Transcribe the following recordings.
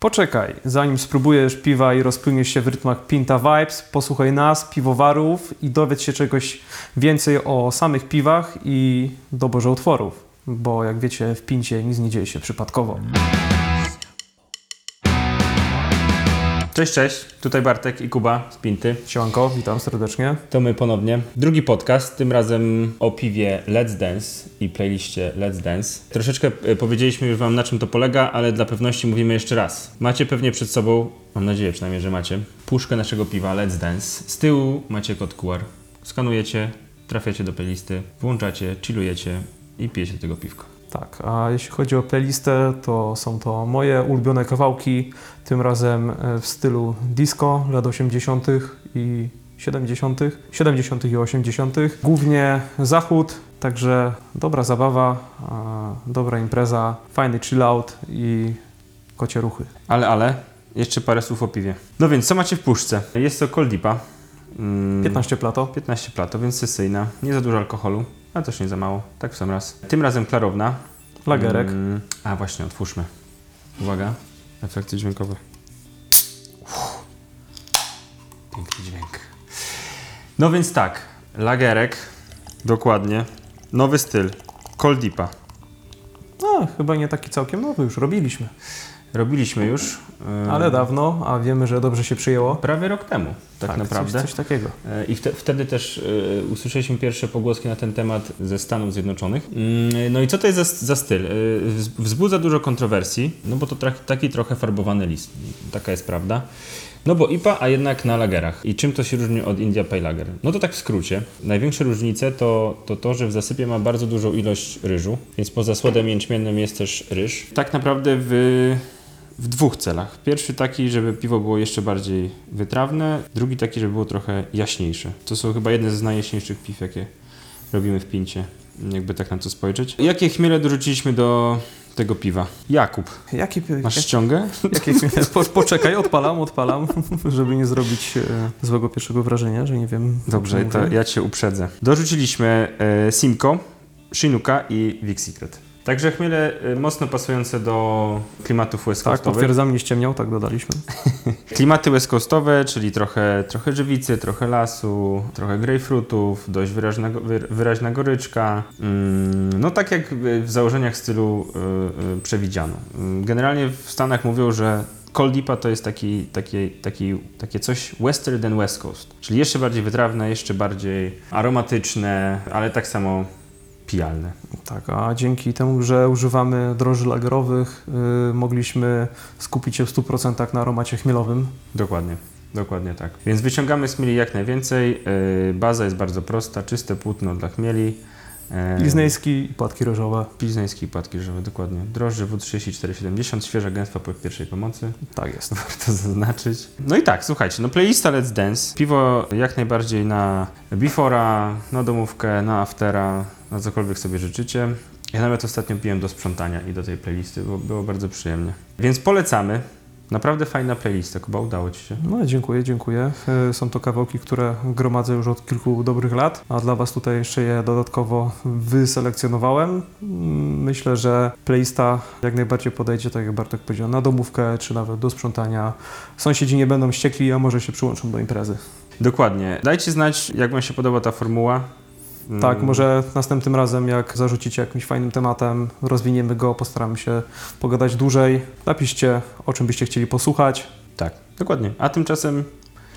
Poczekaj, zanim spróbujesz piwa i rozpłyniesz się w rytmach Pinta Vibes, posłuchaj nas, piwowarów i dowiedz się czegoś więcej o samych piwach i doborze utworów, bo jak wiecie, w Pincie nic nie dzieje się przypadkowo. Cześć, cześć. Tutaj Bartek i Kuba z Pinty. Siemanko, witam serdecznie. To my ponownie. Drugi podcast, tym razem o piwie Let's Dance i playliście Let's Dance. Troszeczkę e, powiedzieliśmy już Wam na czym to polega, ale dla pewności mówimy jeszcze raz. Macie pewnie przed sobą, mam nadzieję przynajmniej, że macie, puszkę naszego piwa Let's Dance. Z tyłu macie kod QR. Skanujecie, trafiacie do playlisty, włączacie, chillujecie i pijecie tego piwka. Tak, a jeśli chodzi o playlistę, to są to moje ulubione kawałki, tym razem e, w stylu disco lat 80. i 70., 70. i 80. Głównie zachód, także dobra zabawa, dobra impreza, fajny chill out i kocie ruchy. Ale, ale, jeszcze parę słów o piwie. No więc, co macie w puszce? Jest to Coldipa. Mm, 15 plato. 15 plato, więc sesyjna. Nie za dużo alkoholu, a też nie za mało. Tak w sam raz. Tym razem klarowna. Lagerek. Mm, a właśnie, otwórzmy. Uwaga, efekty dźwiękowe. Uff. Piękny dźwięk. No więc tak, lagerek, dokładnie. Nowy styl, Coldipa. No, chyba nie taki całkiem nowy, już robiliśmy. Robiliśmy już. yy, Ale dawno, a wiemy, że dobrze się przyjęło. Prawie rok temu, tak, naprawdę. Coś, coś takiego. E, I wte, wtedy też e, usłyszeliśmy pierwsze pogłoski na ten temat ze Stanów Zjednoczonych. Mm, No i co to jest za, za styl? E, wz- Wzbudza dużo kontrowersji, no bo to taki trochę farbowany list. Taka jest prawda. No bo IPA, a jednak na lagerach. I czym to się różni od India Pale Lager? No to tak w skrócie. Największe różnice to, to to, że w zasypie ma bardzo dużą ilość ryżu, więc poza słodem jęczmiennym jest też ryż. Tak naprawdę w, w dwóch celach. Pierwszy taki, żeby piwo było jeszcze bardziej wytrawne, drugi taki, żeby było trochę jaśniejsze. To są chyba jedne z najjaśniejszych piw, jakie robimy w pincie, jakby tak na to spojrzeć. Jakie chmiele dorzuciliśmy do tego piwa? Jakub, Jaki, masz ściągę? Jakie, po, poczekaj, odpalam, odpalam, żeby nie zrobić e, złego pierwszego wrażenia, że nie wiem. Dobrze, to ja cię uprzedzę. Dorzuciliśmy e, Simco, Shinuka i Vic Secret. Także chmiele e, mocno pasujące do klimatów west Tak, potwierdzam, nie ściemniał, tak dodaliśmy. Klimaty west coastowe, czyli trochę, trochę żywicy, trochę lasu, trochę grejpfrutów, dość wyraźnego, wy- wyraźna goryczka. Mm, no tak jak w założeniach stylu y, y, przewidziano. Mm, Generalnie w Stanach mówią, że Cold Dipa to jest taki, taki, taki, takie coś western than west coast. Czyli jeszcze bardziej wytrawne, jeszcze bardziej aromatyczne, ale tak samo pijalne. Tak, a dzięki temu, że używamy drożdży lagerowych, y, mogliśmy skupić się w 100% na aromacie chmielowym. Dokładnie. Dokładnie tak. Więc wyciągamy z chmieli jak najwięcej. Yy, baza jest bardzo prosta, czyste płótno dla chmieli. Yy, Pilznejski i płatki ryżowe. Pilzneński i płatki ryżowe, dokładnie. Drożdże W3470, świeża gęstwa po pierwszej pomocy. Tak jest. Warto zaznaczyć. No i tak, słuchajcie, no playlista Let's Dance. Piwo jak najbardziej na before'a, na domówkę, na aftera, na cokolwiek sobie życzycie. Ja nawet ostatnio piłem do sprzątania i do tej playlisty, bo było bardzo przyjemnie. Więc polecamy. Naprawdę fajna playlista. Kuba, udało Ci się. No dziękuję, dziękuję. Y, Są to kawałki, które gromadzę już od kilku dobrych lat, a dla Was tutaj jeszcze je dodatkowo wyselekcjonowałem. Mm, Myślę, że playlista jak najbardziej podejdzie, tak jak Bartek powiedział, na domówkę, czy nawet do sprzątania. Sąsiedzi nie będą ściekli, a może się przyłączą do imprezy. Dokładnie. Dajcie znać, jak Wam się podoba ta formuła. Mm, Tak, może następnym razem, jak zarzucicie jakimś fajnym tematem, rozwiniemy go, postaramy się pogadać dłużej. Napiszcie, o czym byście chcieli posłuchać. Tak, dokładnie. A tymczasem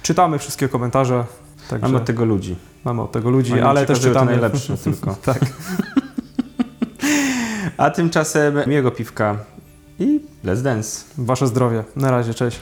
Czytamy wszystkie komentarze. Także mamy od tego ludzi. mamy od tego ludzi, Oni ale też czytamy. najlepsze tylko. tak. A tymczasem miłego piwka i let's dance. Wasze zdrowie. Na razie, cześć.